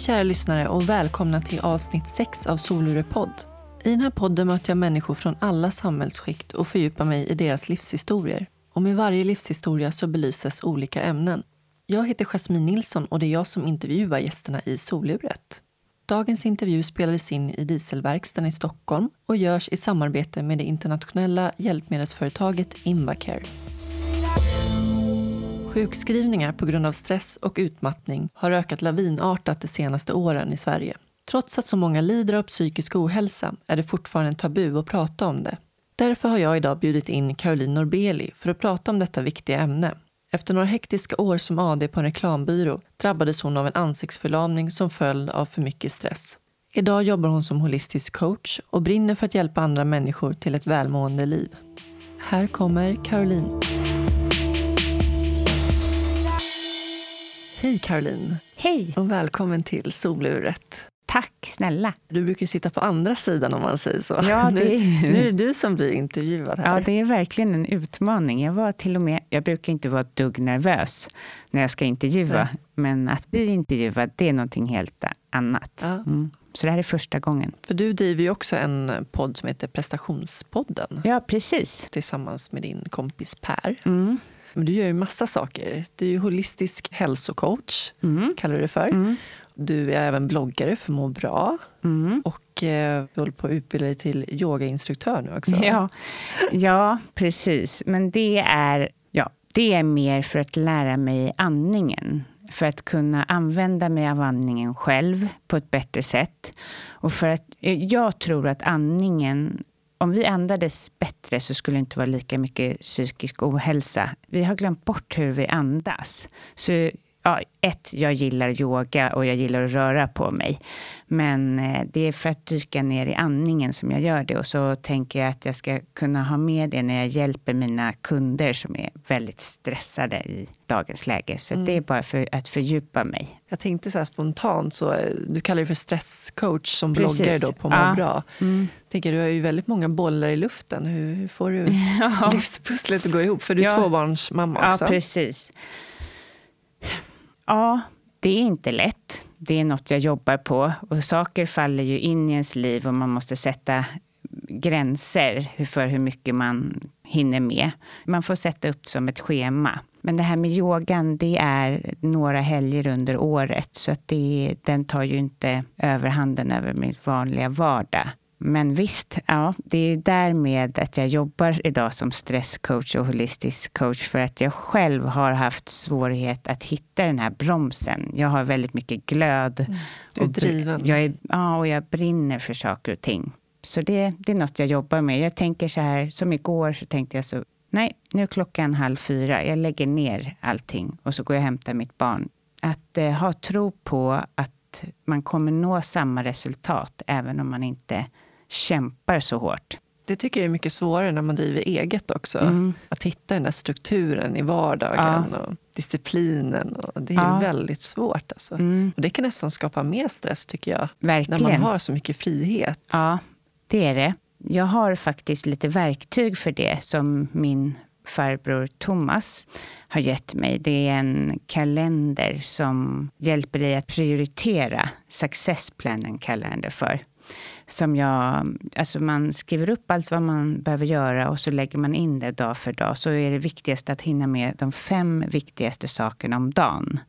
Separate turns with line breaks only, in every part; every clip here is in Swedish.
Hej kära lyssnare och välkomna till avsnitt 6 av Solurepodd. I den här podden möter jag människor från alla samhällsskikt och fördjupar mig i deras livshistorier. Och med varje livshistoria så belyses olika ämnen. Jag heter Jasmine Nilsson och det är jag som intervjuar gästerna i Soluret. Dagens intervju spelades in i Dieselverkstaden i Stockholm och görs i samarbete med det internationella hjälpmedelsföretaget Invacare. Sjukskrivningar på grund av stress och utmattning har ökat lavinartat de senaste åren i Sverige. Trots att så många lider av psykisk ohälsa är det fortfarande tabu att prata om det. Därför har jag idag bjudit in Caroline Norbeli för att prata om detta viktiga ämne. Efter några hektiska år som AD på en reklambyrå drabbades hon av en ansiktsförlamning som följd av för mycket stress. Idag jobbar hon som holistisk coach och brinner för att hjälpa andra människor till ett välmående liv. Här kommer Caroline. Hej Caroline!
Hej!
Och välkommen till Soluret.
Tack snälla.
Du brukar sitta på andra sidan om man säger så.
Ja,
nu,
det...
nu är det du som blir intervjuad här.
Ja, det är verkligen en utmaning. Jag var till och med, jag brukar inte vara ett dugg nervös när jag ska intervjua. Nej. Men att bli intervjuad, det är någonting helt annat. Ja. Mm. Så det här är första gången.
För du driver ju också en podd som heter Prestationspodden.
Ja, precis.
Tillsammans med din kompis Per.
Mm.
Men du gör ju massa saker. Du är ju holistisk hälsocoach,
mm.
kallar du det för.
Mm.
Du är även bloggare för Må bra.
Mm.
Och eh, du håller på att utbilda dig till yogainstruktör nu också.
Ja, ja precis. Men det är, ja, det är mer för att lära mig andningen. För att kunna använda mig av andningen själv på ett bättre sätt. Och för att, jag tror att andningen om vi andades bättre så skulle det inte vara lika mycket psykisk ohälsa. Vi har glömt bort hur vi andas. Så ja, ett, jag gillar yoga och jag gillar att röra på mig. Men eh, det är för att dyka ner i andningen som jag gör det. Och så tänker jag att jag ska kunna ha med det när jag hjälper mina kunder som är väldigt stressade i dagens läge. Så mm. det är bara för att fördjupa mig.
Jag tänkte så här spontant, så, eh, du kallar dig för stresscoach som Precis. bloggare då på Må ja. bra.
Mm.
tänker, du har ju väldigt många bollar i luften. Hur, hur får du ja. livspusslet att gå ihop? För du är ja. tvåbarnsmamma också.
Ja, precis. Ja, det är inte lätt. Det är något jag jobbar på. Och saker faller ju in i ens liv och man måste sätta gränser för hur mycket man hinner med. Man får sätta upp som ett schema. Men det här med yogan, det är några helger under året. Så att det, den tar ju inte överhanden över min vanliga vardag. Men visst, ja, det är därmed att jag jobbar idag som stresscoach och holistisk coach för att jag själv har haft svårighet att hitta den här bromsen. Jag har väldigt mycket glöd. Mm.
Du är driven.
Jag är, ja, och jag brinner för saker och ting. Så det, det är något jag jobbar med. Jag tänker så här, som igår så tänkte jag så, nej, nu är klockan halv fyra. Jag lägger ner allting och så går jag och hämtar mitt barn. Att eh, ha tro på att man kommer nå samma resultat även om man inte kämpar så hårt.
Det tycker jag är mycket svårare när man driver eget också.
Mm.
Att hitta den där strukturen i vardagen
ja.
och disciplinen. Och det är
ja.
väldigt svårt. Alltså.
Mm.
Och det kan nästan skapa mer stress tycker jag.
Verkligen.
När man har så mycket frihet.
Ja, det är det. Jag har faktiskt lite verktyg för det som min farbror Thomas har gett mig. Det är en kalender som hjälper dig att prioritera. Successplanen kallar han det för som jag, alltså man skriver upp allt vad man behöver göra och så lägger man in det dag för dag. Så är det viktigast att hinna med de fem viktigaste sakerna om dagen.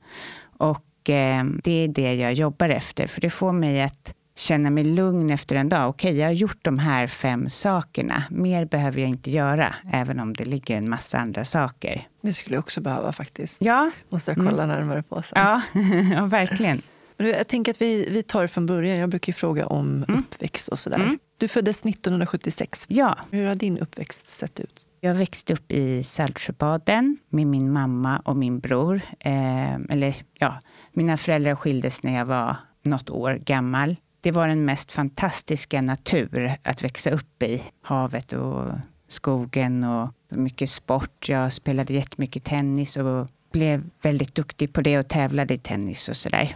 Och eh, det är det jag jobbar efter, för det får mig att känna mig lugn efter en dag. Okej, jag har gjort de här fem sakerna. Mer behöver jag inte göra, även om det ligger en massa andra saker.
Det skulle jag också behöva faktiskt.
Ja.
Måste jag kolla mm. närmare på sen.
Ja, ja verkligen.
Jag tänker att vi, vi tar det från början. Jag brukar ju fråga om mm. uppväxt och sådär.
Mm.
Du föddes 1976.
Ja.
Hur har din uppväxt sett ut?
Jag växte upp i Saltsjöbaden med min mamma och min bror. Eh, eller ja, mina föräldrar skildes när jag var något år gammal. Det var den mest fantastiska natur att växa upp i. Havet och skogen och mycket sport. Jag spelade jättemycket tennis och blev väldigt duktig på det och tävlade i tennis och sådär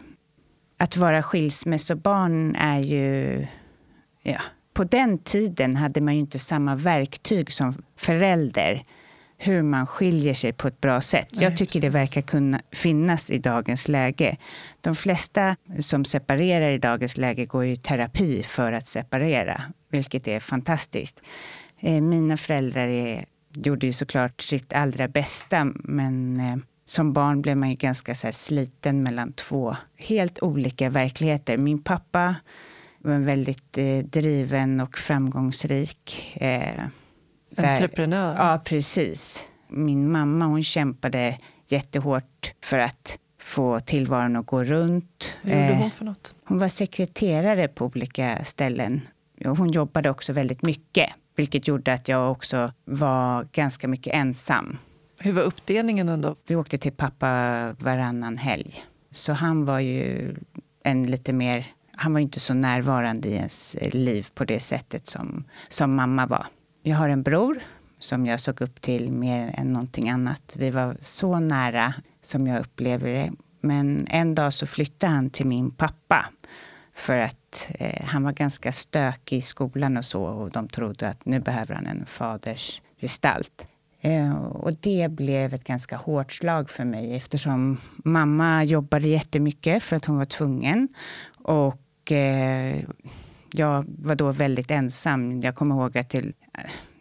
att vara skilsmässobarn är ju... Ja, på den tiden hade man ju inte samma verktyg som förälder hur man skiljer sig på ett bra sätt. Nej, jag tycker precis. det verkar kunna finnas i dagens läge. De flesta som separerar i dagens läge går i terapi för att separera, vilket är fantastiskt. Eh, mina föräldrar är, gjorde ju såklart sitt allra bästa, men eh, som barn blev man ju ganska så sliten mellan två helt olika verkligheter. Min pappa var väldigt eh, driven och framgångsrik.
Eh, Entreprenör?
Ja, precis. Min mamma hon kämpade jättehårt för att få tillvaron att gå runt.
Vad gjorde hon för något?
Hon var sekreterare på olika ställen. Hon jobbade också väldigt mycket, vilket gjorde att jag också var ganska mycket ensam.
Hur var uppdelningen ändå?
Vi åkte till pappa varannan helg. Så han var ju en lite mer... Han var inte så närvarande i ens liv på det sättet som, som mamma var. Jag har en bror som jag såg upp till mer än någonting annat. Vi var så nära som jag upplever det. Men en dag så flyttade han till min pappa för att eh, han var ganska stökig i skolan och så och de trodde att nu behöver han en faders gestalt. Eh, och det blev ett ganska hårt slag för mig eftersom mamma jobbade jättemycket för att hon var tvungen. Och eh, jag var då väldigt ensam. Jag kommer ihåg att till,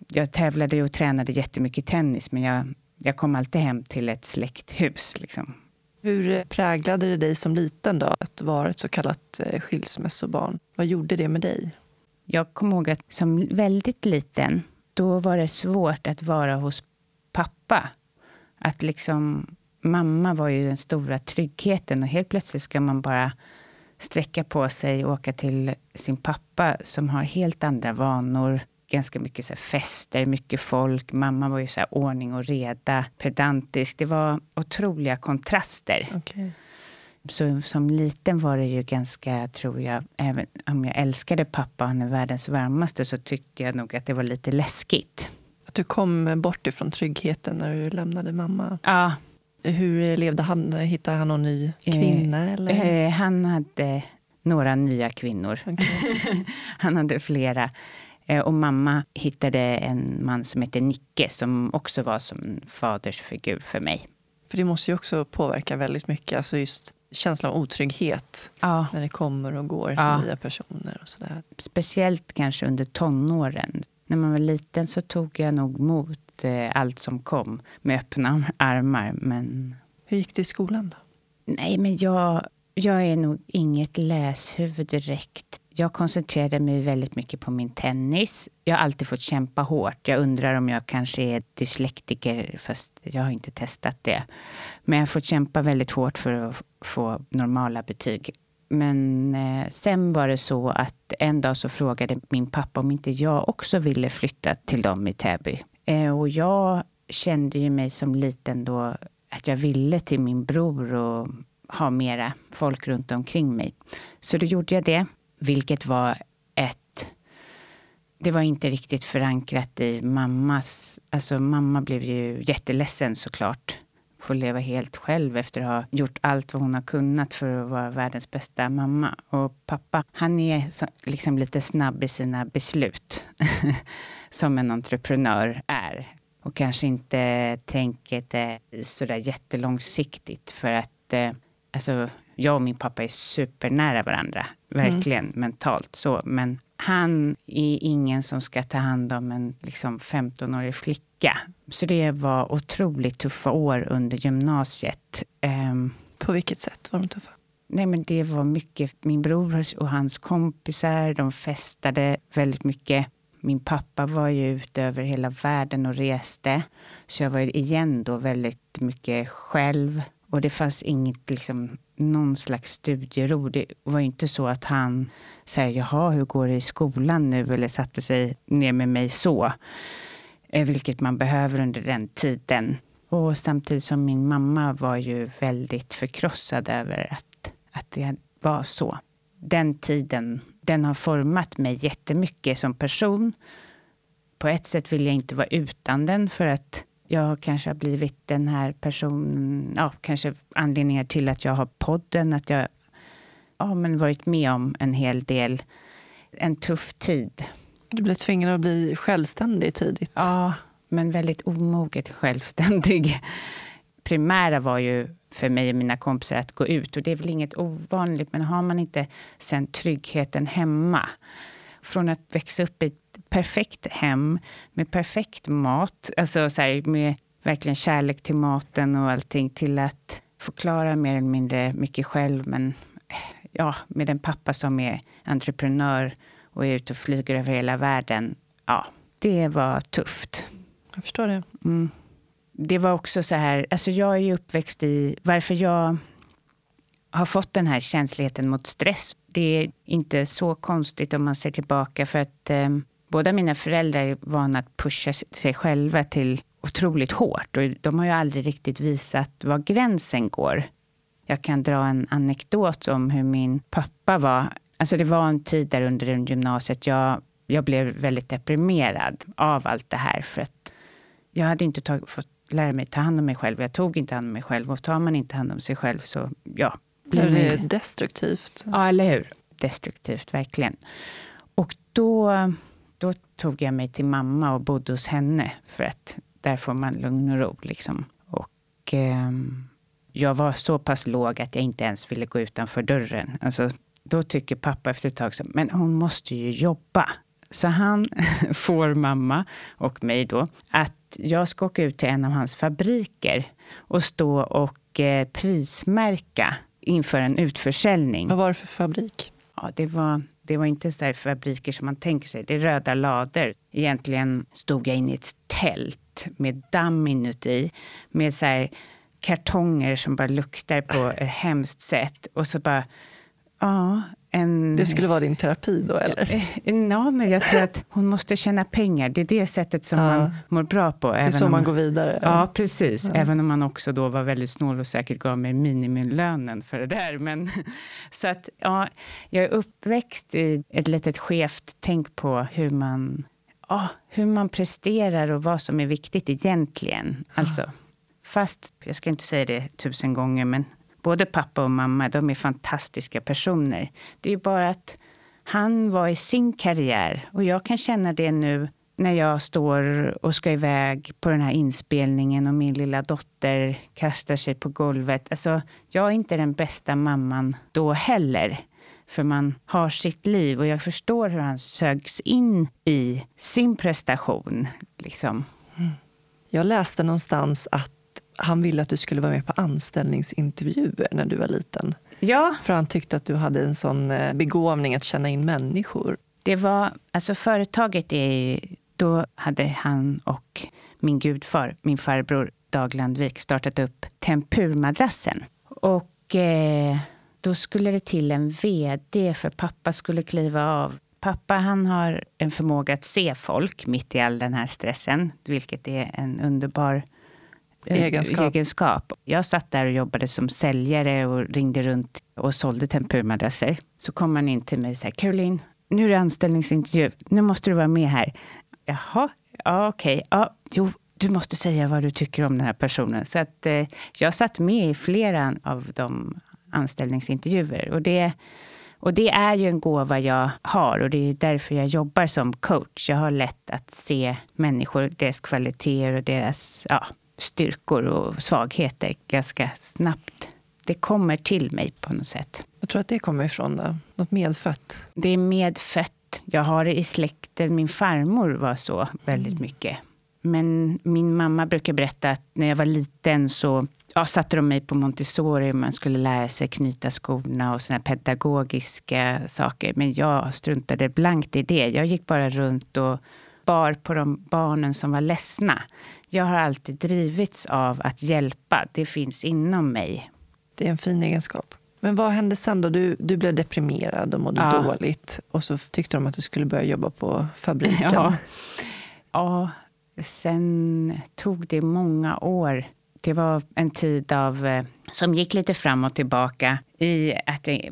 jag tävlade och tränade jättemycket tennis men jag, jag kom alltid hem till ett släkthus. Liksom.
Hur präglade det dig som liten då, att vara ett så kallat eh, skilsmässobarn? Vad gjorde det med dig?
Jag kommer ihåg att som väldigt liten, då var det svårt att vara hos pappa. Att liksom, mamma var ju den stora tryggheten och helt plötsligt ska man bara sträcka på sig och åka till sin pappa som har helt andra vanor. Ganska mycket så fester, mycket folk. Mamma var ju så ordning och reda, pedantisk. Det var otroliga kontraster.
Okay.
Så som liten var det ju ganska, tror jag, även om jag älskade pappa, han är världens varmaste, så tyckte jag nog att det var lite läskigt.
Att du kom bort ifrån tryggheten när du lämnade mamma?
Ja.
Hur levde han? Hittade han någon ny kvinna? Eh, eller?
Eh, han hade några nya kvinnor. Okay. han hade flera. Eh, och mamma hittade en man som hette Nicke som också var som en fadersfigur för mig.
För det måste ju också påverka väldigt mycket, alltså just känslan av otrygghet
ja.
när det kommer och går ja. nya personer. och sådär.
Speciellt kanske under tonåren när man var liten så tog jag nog emot eh, allt som kom med öppna armar. Men...
Hur gick det i skolan då?
Nej, men jag, jag är nog inget läshuvud direkt. Jag koncentrerade mig väldigt mycket på min tennis. Jag har alltid fått kämpa hårt. Jag undrar om jag kanske är dyslektiker, fast jag har inte testat det. Men jag har fått kämpa väldigt hårt för att få normala betyg. Men eh, sen var det så att en dag så frågade min pappa om inte jag också ville flytta till dem i Täby. Eh, och jag kände ju mig som liten då att jag ville till min bror och ha mera folk runt omkring mig. Så då gjorde jag det, vilket var ett... Det var inte riktigt förankrat i mammas... Alltså mamma blev ju jätteledsen såklart får leva helt själv efter att ha gjort allt vad hon har kunnat för att vara världens bästa mamma. Och pappa, han är så, liksom lite snabb i sina beslut. som en entreprenör är. Och kanske inte tänker det sådär jättelångsiktigt. För att eh, alltså, jag och min pappa är supernära varandra. Verkligen mm. mentalt så. Men han är ingen som ska ta hand om en liksom, 15-årig flicka. Så det var otroligt tuffa år under gymnasiet. Um,
På vilket sätt var de tuffa?
Nej, men det var mycket. Min bror och hans kompisar, de festade väldigt mycket. Min pappa var ju ute över hela världen och reste. Så jag var igen då väldigt mycket själv. Och det fanns inget liksom, någon slags studiero. Det var ju inte så att han sa jaha, hur går det i skolan nu? Eller satte sig ner med mig så. Eh, vilket man behöver under den tiden. Och samtidigt som min mamma var ju väldigt förkrossad över att, att det var så. Den tiden, den har format mig jättemycket som person. På ett sätt vill jag inte vara utan den för att jag kanske har blivit den här personen, ja, kanske anledningar till att jag har podden, att jag ja, men varit med om en hel del, en tuff tid.
Du blev tvingad att bli självständig tidigt.
Ja, men väldigt omoget självständig. Primära var ju för mig och mina kompisar att gå ut. Och det är väl inget ovanligt, men har man inte sen tryggheten hemma. Från att växa upp i ett perfekt hem med perfekt mat, alltså så här, med verkligen kärlek till maten och allting, till att förklara mer eller mindre mycket själv, men ja, med en pappa som är entreprenör och är ute och flyger över hela världen. Ja, det var tufft.
Jag förstår det.
Mm. Det var också så här, alltså jag är ju uppväxt i, varför jag har fått den här känsligheten mot stress. Det är inte så konstigt om man ser tillbaka för att eh, båda mina föräldrar är vana att pusha sig själva till otroligt hårt och de har ju aldrig riktigt visat var gränsen går. Jag kan dra en anekdot om hur min pappa var. Alltså det var en tid där under gymnasiet jag, jag blev väldigt deprimerad av allt det här för att jag hade inte tag, fått lära mig ta hand om mig själv. Jag tog inte hand om mig själv och tar man inte hand om sig själv så ja.
Blir det destruktivt.
Ja, eller hur? Destruktivt, verkligen. Och då, då tog jag mig till mamma och bodde hos henne för att där får man lugn och ro. Liksom. Och eh, jag var så pass låg att jag inte ens ville gå utanför dörren. Alltså, då tycker pappa efter ett tag så, men hon måste ju jobba. Så han får mamma och mig då att jag ska åka ut till en av hans fabriker och stå och eh, prismärka inför en utförsäljning.
Vad var det för fabrik?
Ja, det var, det var inte så fabriker som man tänker sig. Det är röda lador. Egentligen stod jag inne i ett tält med damm inuti. Med så här kartonger som bara luktar på ett hemskt sätt. Och så bara, ja, en...
Det skulle vara din terapi då, eller?
Eh, ja, men jag tror att hon måste tjäna pengar. Det är det sättet som ja. man mår bra på.
Det är så man går vidare.
Ja, ja precis. Ja. Även om man också då var väldigt snål och säkert gav mig minimilönen för det där. Men, så att, ja, jag är uppväxt i ett litet skevt tänk på hur man, ja, hur man presterar och vad som är viktigt egentligen. Alltså, fast, jag ska inte säga det tusen gånger, men både pappa och mamma, de är fantastiska personer. Det är bara att han var i sin karriär och jag kan känna det nu när jag står och ska iväg på den här inspelningen och min lilla dotter kastar sig på golvet. Alltså, jag är inte den bästa mamman då heller. För man har sitt liv och jag förstår hur han sögs in i sin prestation. Liksom.
Jag läste någonstans att han ville att du skulle vara med på anställningsintervjuer när du var liten.
Ja.
För han tyckte att du hade en sån eh, begåvning att känna in människor.
Det var, alltså företaget är då hade han och min gudfar, min farbror Dag Landvik, startat upp Tempurmadrassen. Och eh, då skulle det till en VD för pappa skulle kliva av. Pappa han har en förmåga att se folk mitt i all den här stressen, vilket är en underbar
egenskap.
egenskap. Jag satt där och jobbade som säljare och ringde runt och sålde tempurmadrasser. Så kom han in till mig och sa, Caroline, nu är det anställningsintervju. Nu måste du vara med här. Jaha, ja, okej. Okay. Ja, jo, du måste säga vad du tycker om den här personen. Så att eh, jag satt med i flera av de anställningsintervjuer. Och det, och det är ju en gåva jag har och det är därför jag jobbar som coach. Jag har lätt att se människor, deras kvaliteter och deras ja, styrkor och svagheter ganska snabbt. Det kommer till mig på något sätt.
Jag tror att det kommer ifrån då? Något medfött?
Det är medfött. Jag har det i släkten. Min farmor var så väldigt mm. mycket. Men min mamma brukar berätta att när jag var liten så ja, satte de mig på Montessori och man skulle lära sig knyta skorna och såna pedagogiska saker. Men jag struntade blankt i det. Jag gick bara runt och bar på de barnen som var ledsna. Jag har alltid drivits av att hjälpa. Det finns inom mig.
Det är en fin egenskap. Men vad hände sen då? Du, du blev deprimerad och mådde ja. dåligt. Och så tyckte de att du skulle börja jobba på fabriken.
Ja. ja, sen tog det många år. Det var en tid av, eh, som gick lite fram och tillbaka i att jag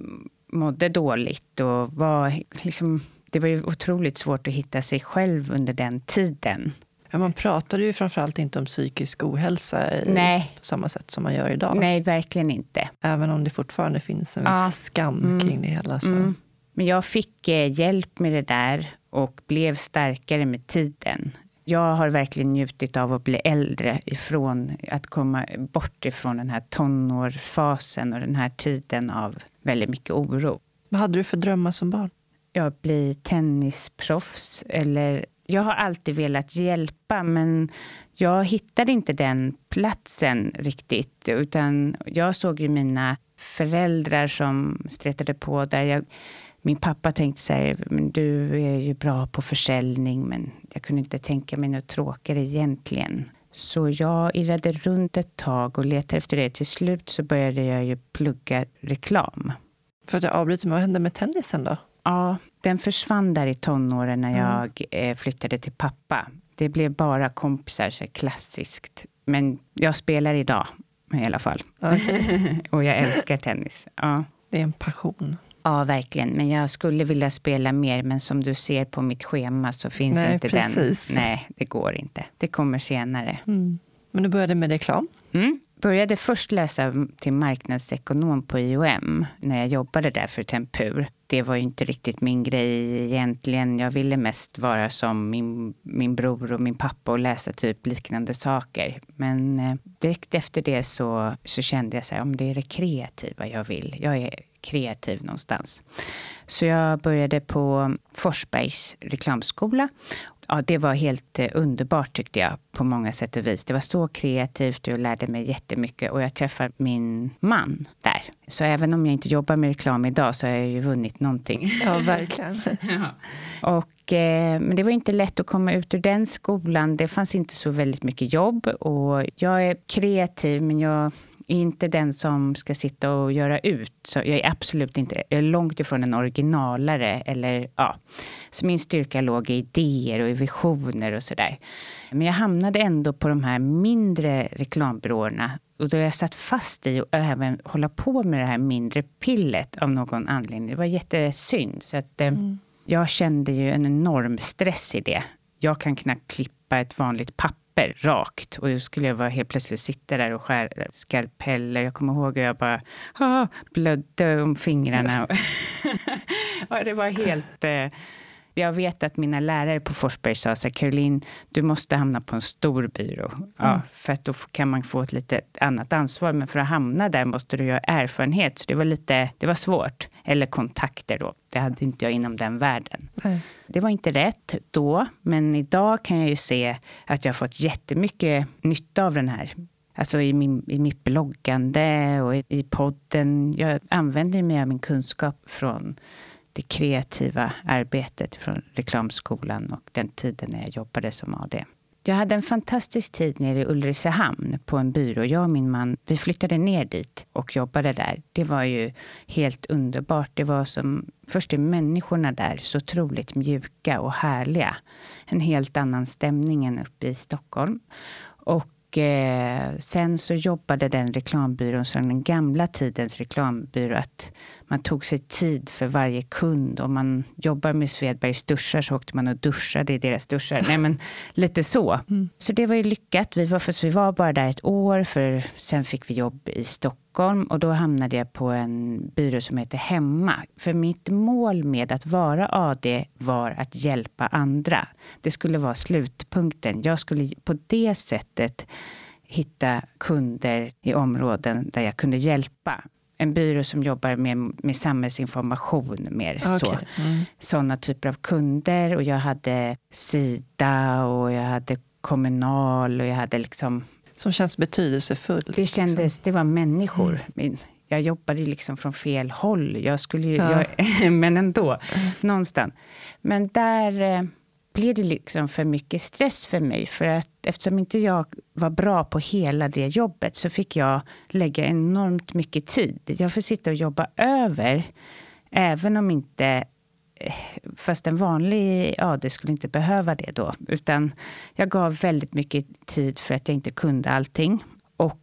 mådde dåligt och var liksom det var ju otroligt svårt att hitta sig själv under den tiden.
Ja, man pratade ju framförallt inte om psykisk ohälsa i, Nej. på samma sätt som man gör idag.
Nej, verkligen inte.
Även om det fortfarande finns en ja. viss skam mm. kring det hela. Så. Mm.
Men jag fick eh, hjälp med det där och blev starkare med tiden. jag har verkligen njutit av att bli äldre, ifrån att komma bort ifrån den här tonårsfasen och den här tiden av väldigt mycket oro.
Vad hade du för drömmar som barn?
Jag blir tennisproffs eller jag har alltid velat hjälpa, men jag hittade inte den platsen riktigt. Utan jag såg ju mina föräldrar som stretade på där. Jag, min pappa tänkte så här, men du är ju bra på försäljning, men jag kunde inte tänka mig något tråkigare egentligen. Så jag irrade runt ett tag och letade efter det. Till slut så började jag ju plugga reklam.
För att jag avbryter, vad hände med tennisen då?
Ja, den försvann där i tonåren när jag mm. flyttade till pappa. Det blev bara kompisar, så klassiskt. Men jag spelar idag i alla fall. Okay. och jag älskar tennis. Ja.
Det är en passion.
Ja, verkligen. Men jag skulle vilja spela mer, men som du ser på mitt schema så finns Nej, inte precis. den. Nej, det går inte. Det kommer senare.
Mm. Men du började med reklam?
Mm började först läsa till marknadsekonom på IOM när jag jobbade där för Tempur. Det var ju inte riktigt min grej egentligen. Jag ville mest vara som min, min bror och min pappa och läsa typ liknande saker. Men eh, direkt efter det så, så kände jag så här, om det är det kreativa jag vill. Jag är kreativ någonstans. Så jag började på Forsbergs reklamskola ja, det var helt eh, underbart tyckte jag på många sätt och vis. Det var så kreativt och jag lärde mig jättemycket och jag träffade min man där. Så även om jag inte jobbar med reklam idag så har jag ju vunnit någonting.
Ja, verkligen.
ja. Och, eh, men det var inte lätt att komma ut ur den skolan. Det fanns inte så väldigt mycket jobb och jag är kreativ men jag är inte den som ska sitta och göra ut. Så jag är absolut inte, jag är långt ifrån en originalare. Eller, ja. Så min styrka låg i idéer och i visioner och sådär. Men jag hamnade ändå på de här mindre reklambyråerna. Och då jag satt fast i att även hålla på med det här mindre pillet av någon anledning. Det var jättesynd. Så att, eh, mm. Jag kände ju en enorm stress i det. Jag kan knappt klippa ett vanligt papper papper rakt. Och då skulle jag bara helt plötsligt sitta där och skära skalpeller. Jag kommer ihåg att jag bara ah, blödde om fingrarna. och det var helt... Eh, jag vet att mina lärare på Forsberg sa så här, Caroline, du måste hamna på en stor byrå. Ja, mm. För att då kan man få ett lite annat ansvar. Men för att hamna där måste du ha erfarenhet. Så det var lite, det var svårt. Eller kontakter då. Det hade inte jag inom den världen. Nej. Det var inte rätt då, men idag kan jag ju se att jag har fått jättemycket nytta av den här Alltså i, min, i mitt bloggande och i, i podden. Jag använder mig av min kunskap från det kreativa arbetet från reklamskolan och den tiden när jag jobbade som AD. Jag hade en fantastisk tid nere i Ulricehamn på en byrå. Jag och min man vi flyttade ner dit och jobbade där. Det var ju helt underbart. Det var som, först är människorna där så otroligt mjuka och härliga. En helt annan stämning än uppe i Stockholm. Och eh, sen så jobbade den reklambyrån som den gamla tidens reklambyrå. Att man tog sig tid för varje kund. Om man jobbar med Svedbergs duschar så åkte man och duschade i deras duschar. Nej, men lite så. Mm. Så det var ju lyckat. Vi var, fast vi var bara där ett år, för sen fick vi jobb i Stockholm. Och då hamnade jag på en byrå som heter Hemma. För mitt mål med att vara AD var att hjälpa andra. Det skulle vara slutpunkten. Jag skulle på det sättet hitta kunder i områden där jag kunde hjälpa en byrå som jobbar med, med samhällsinformation mer okay. så. Mm. Sådana typer av kunder och jag hade Sida och jag hade Kommunal och jag hade liksom...
Som känns betydelsefullt.
Det liksom. kändes, liksom. det var människor. Mm. Jag jobbade liksom från fel håll. Jag skulle ju, ja. jag, men ändå, mm. någonstans. Men där eh, blev det liksom för mycket stress för mig. För att eftersom inte jag var bra på hela det jobbet så fick jag lägga enormt mycket tid. Jag får sitta och jobba över, även om inte Fast en vanlig AD skulle inte behöva det då. Utan jag gav väldigt mycket tid för att jag inte kunde allting. Och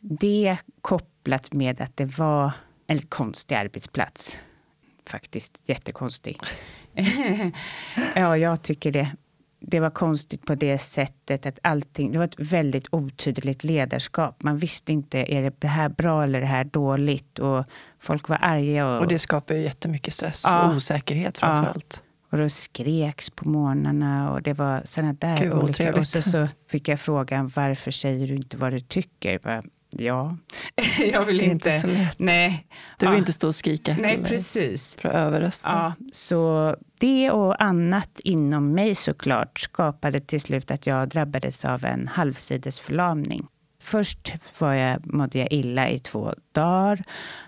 det kopplat med att det var en konstig arbetsplats. Faktiskt jättekonstig. ja, jag tycker det. Det var konstigt på det sättet att allting, det var ett väldigt otydligt ledarskap. Man visste inte, är det här bra eller det här dåligt? Och folk var arga. Och,
och det skapar ju jättemycket stress ja, och osäkerhet framför allt.
Och då skreks på morgnarna och det var sådana där
Gud,
olika... Och så, så fick jag frågan varför säger du inte vad du tycker? Ja, jag vill
det är inte, så lätt.
Nej.
Du vill
ja.
inte stå och skrika
Nej,
heller,
precis.
för att överrösta.
Ja, så det och annat inom mig såklart skapade till slut att jag drabbades av en halvsidesförlamning. Först var jag, mådde jag illa i två dagar,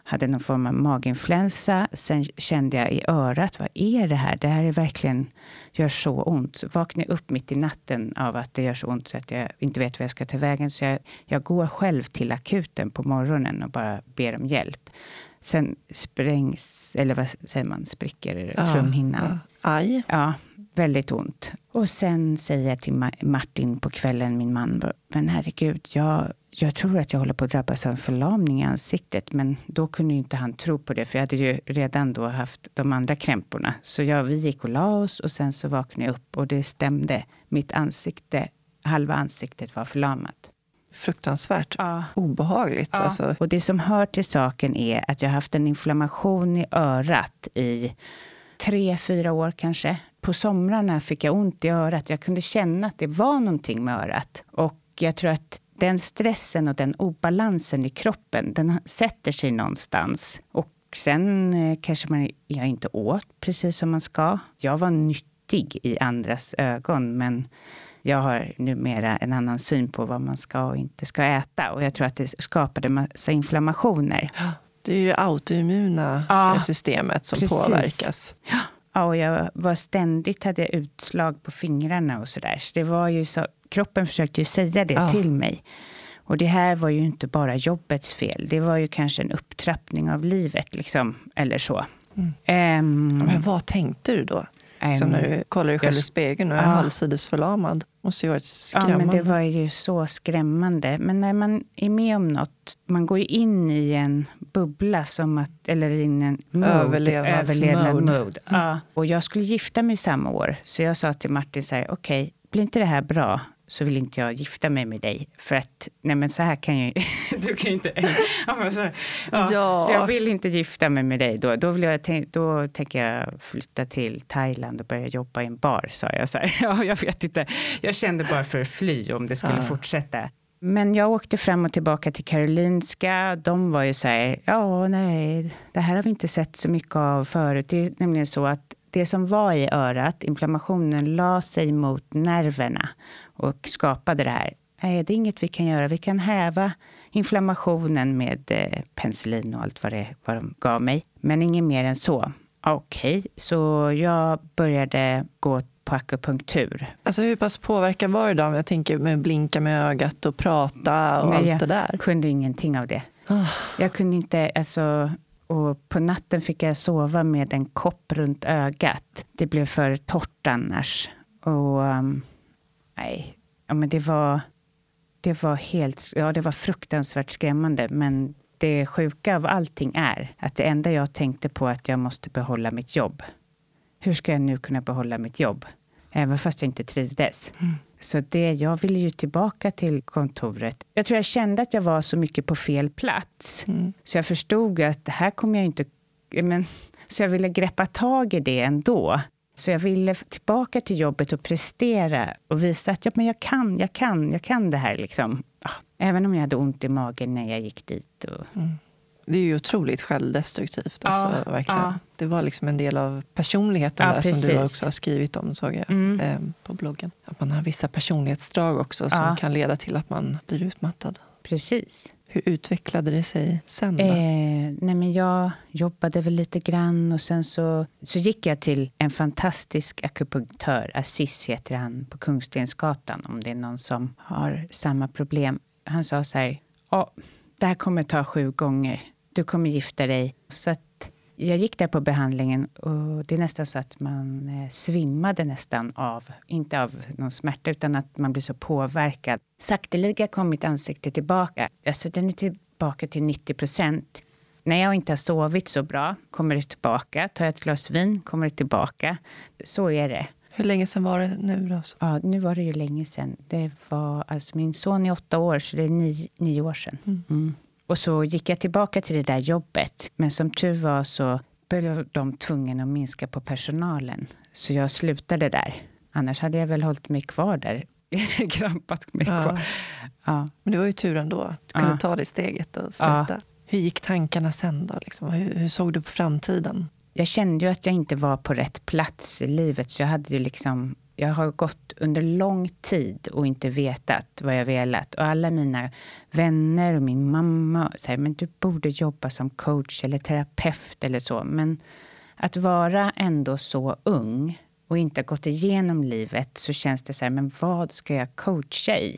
hade någon form av maginfluensa. Sen kände jag i örat, vad är det här? Det här är verkligen, gör så ont. Vaknade upp mitt i natten av att det gör så ont så att jag inte vet vad jag ska ta vägen. Så jag, jag går själv till akuten på morgonen och bara ber om hjälp. Sen sprängs, eller vad säger man, spricker
Ja,
trumhinnan.
ja. Aj.
Ja, väldigt ont. Och sen säger jag till Ma- Martin på kvällen, min man, men herregud, jag, jag tror att jag håller på att drabbas av en förlamning i ansiktet. Men då kunde inte han tro på det, för jag hade ju redan då haft de andra krämporna. Så jag, vi gick och la oss och sen så vaknade jag upp och det stämde. Mitt ansikte, halva ansiktet var förlamat.
Fruktansvärt
Ja.
obehagligt.
Ja.
Alltså.
Och det som hör till saken är att jag har haft en inflammation i örat i tre, fyra år kanske. På somrarna fick jag ont i örat. Jag kunde känna att det var någonting med örat. Och jag tror att den stressen och den obalansen i kroppen, den sätter sig någonstans. Och sen eh, kanske man, jag inte åt precis som man ska. Jag var nyttig i andras ögon, men jag har numera en annan syn på vad man ska och inte ska äta. Och jag tror att det skapade massa inflammationer.
Det är ju det autoimmuna
Ja,
systemet som
precis.
påverkas.
Ja, och jag var ständigt hade jag utslag på fingrarna och sådär. Så det var ju så, kroppen försökte ju säga det
Ja.
till mig. Och det här var ju inte bara jobbets fel. Det var ju kanske en upptrappning av livet, liksom. Eller så.
Mm.
Ehm,
Men vad tänkte du då? Som
ehm,
när du kollar dig själv i spegeln och är
Ja.
halvsidesförlamad. måste ju varit
Ja,
skrämmande.
men det var ju så skrämmande. Men när man är med om något, man går ju in i en bubbla, som att, eller in i en mode,
Överlevnadsmode.
överlevnadsmode. Ja. Och jag skulle gifta mig samma år, så jag sa till Martin så här, okej, blir inte det här bra så vill inte jag gifta mig med dig. För att, nej men så här kan jag du kan ju inte... Ja, så, ja,
Ja.
Så jag vill inte gifta mig med dig då. Då, vill jag, då tänker jag flytta till Thailand och börja jobba i en bar, sa jag. Så här. Ja, jag vet inte. Jag kände bara för att fly om det skulle
Ja.
fortsätta. Men jag åkte fram och tillbaka till Karolinska. De var ju så här, ja, nej, det här har vi inte sett så mycket av förut. Det är nämligen så att det som var i örat, inflammationen, la sig mot nerverna och skapade det här. Nej, det är inget vi kan göra. Vi kan häva inflammationen med eh, penicillin och allt vad, det, vad de gav mig. Men inget mer än så. Okej, så jag började gå på akupunktur.
Alltså hur pass påverkad var det då? Jag tänker med blinka med ögat och prata och
Nej,
allt
jag
det där.
kunde ingenting av det.
Ah.
Jag kunde inte, alltså, och på natten fick jag sova med en kopp runt ögat. Det blev för torrt annars. Och um, nej, ja, men det var, det var helt, ja det var fruktansvärt skrämmande. Men det sjuka av allting är att det enda jag tänkte på att jag måste behålla mitt jobb. Hur ska jag nu kunna behålla mitt jobb? Även fast jag inte trivdes. Mm. Så det, jag ville ju tillbaka till kontoret. Jag tror jag kände att jag var så mycket på fel plats.
Mm.
Så jag förstod att det här kommer jag inte... Men, så jag ville greppa tag i det ändå. Så jag ville tillbaka till jobbet och prestera och visa att ja, men jag kan, jag kan, jag kan det här. Liksom. Även om jag hade ont i magen när jag gick dit. Och,
Det är ju otroligt självdestruktivt.
Ja,
Alltså, verkligen.
ja.
Det var liksom en del av personligheten
Ja,
där som du
precis.
också har skrivit om såg jag
Mm.
eh, på bloggen. Att man har vissa personlighetsdrag också som
Ja.
kan leda till att man blir utmattad.
precis.
Hur utvecklade det sig sen? Då?
Eh, nej men jag jobbade väl lite grann och sen så, så gick jag till en fantastisk akupunktör. Assis heter han på Kungstensgatan om det är någon som har samma problem. Han sa så här, ja, det här kommer ta sju gånger. Du kommer gifta dig. Så att jag gick där på behandlingen och det är nästan så att man eh, svimmade nästan av, inte av någon smärta, utan att man blir så påverkad. Sakteliga kom mitt ansikte tillbaka. Alltså den är tillbaka till 90 procent. När jag inte har sovit så bra kommer det tillbaka. Tar jag ett glas vin kommer det tillbaka. Så är det.
Hur länge sedan var det nu? Då?
Ja, nu var det ju länge sedan. Det var, alltså min son är åtta år, så det är nio, nio år sedan. Mm. Och så gick jag tillbaka till det där jobbet. Men som tur var så blev de tvungna att minska på personalen. Så jag slutade där. Annars hade jag väl hållit mig kvar där. Krampat mig
Ja.
kvar. Ja.
Men det var ju tur ändå att du kunde
Ja.
ta det steget och sluta. Hur gick tankarna sen då? Liksom? Hur, hur såg du på framtiden?
Jag kände ju att jag inte var på rätt plats i livet. Så jag hade ju liksom... Jag har gått under lång tid och inte vetat vad jag velat. Och alla mina vänner och min mamma säger men du borde jobba som coach eller terapeut eller så. Men att vara ändå så ung och inte ha gått igenom livet så känns det så här, men vad ska jag coacha i?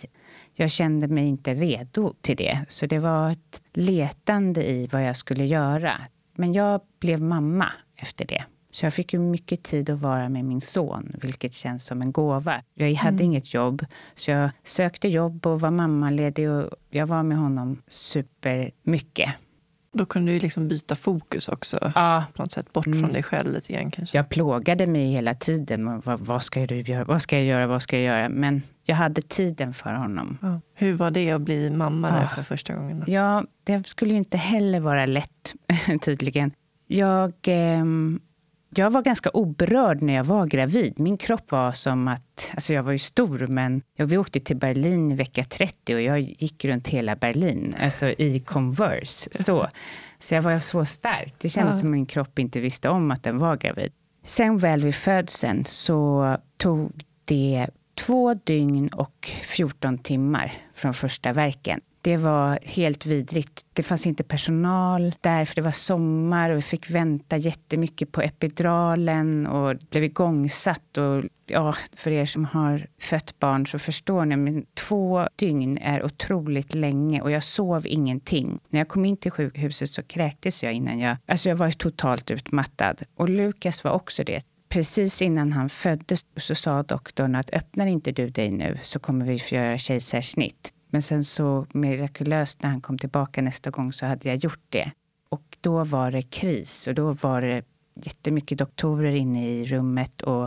Jag kände mig inte redo till det. Så det var ett letande i vad jag skulle göra. Men jag blev mamma efter det. Så jag fick ju mycket tid att vara med min son, vilket känns som en gåva. Jag hade inget jobb, så jag sökte jobb och var mammaledig och jag var med honom supermycket.
Då kunde du liksom byta fokus också.
Ja,
På något sätt bort från dig själv lite grann kanske.
jag plågade mig hela tiden. Vad, vad ska du göra? Vad ska jag göra? Vad ska jag göra? Men jag hade tiden för honom.
Ja. Hur var det att bli mamma där
Ah.
för första gången?
Ja, det skulle ju inte heller vara lätt, tydligen. Jag, ehm, jag var ganska oberörd när jag var gravid. Min kropp var som att... Alltså jag var ju stor, men jag, vi åkte till Berlin vecka 30 och jag gick runt hela Berlin, alltså i Converse. Så, så jag var så stark. Det kändes
Ja.
som min kropp inte visste om att den var gravid. Sen väl vid födseln så tog det två dygn och 14 timmar från första verken. Det var helt vidrigt. Det fanns inte personal där, för det var sommar och vi fick vänta jättemycket på epiduralen och blev igångsatt. Och, ja, för er som har fött barn så förstår ni, men två dygn är otroligt länge och jag sov ingenting. När jag kom in till sjukhuset så kräktes jag innan jag... Alltså jag var totalt utmattad. Och Lukas var också det. Precis innan han föddes så sa doktorn att öppnar inte du dig nu så kommer vi få göra kejsarsnitt. Men sen så mirakulöst när han kom tillbaka nästa gång så hade jag gjort det. Och då var det kris och då var det jättemycket doktorer inne i rummet och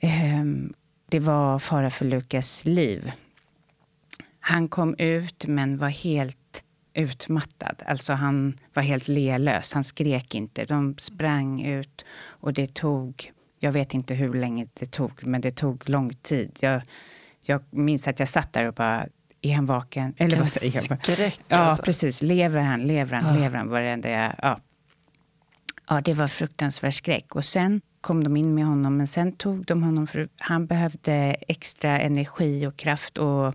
eh, det var fara för Lukas liv. Han kom ut men var helt utmattad. Alltså han var helt lelös. Han skrek inte. De sprang ut och det tog, jag vet inte hur länge det tog, men det tog lång tid. Jag, jag minns att jag satt där och bara, är han vaken? Eller vad säger jag?
Skräck
Ja,
alltså.
precis. Lever han, lever han,
Ja.
lever han? Varenda jag, ja. ja, det var fruktansvärd skräck. Och sen kom de in med honom, men sen tog de honom för han behövde extra energi och kraft och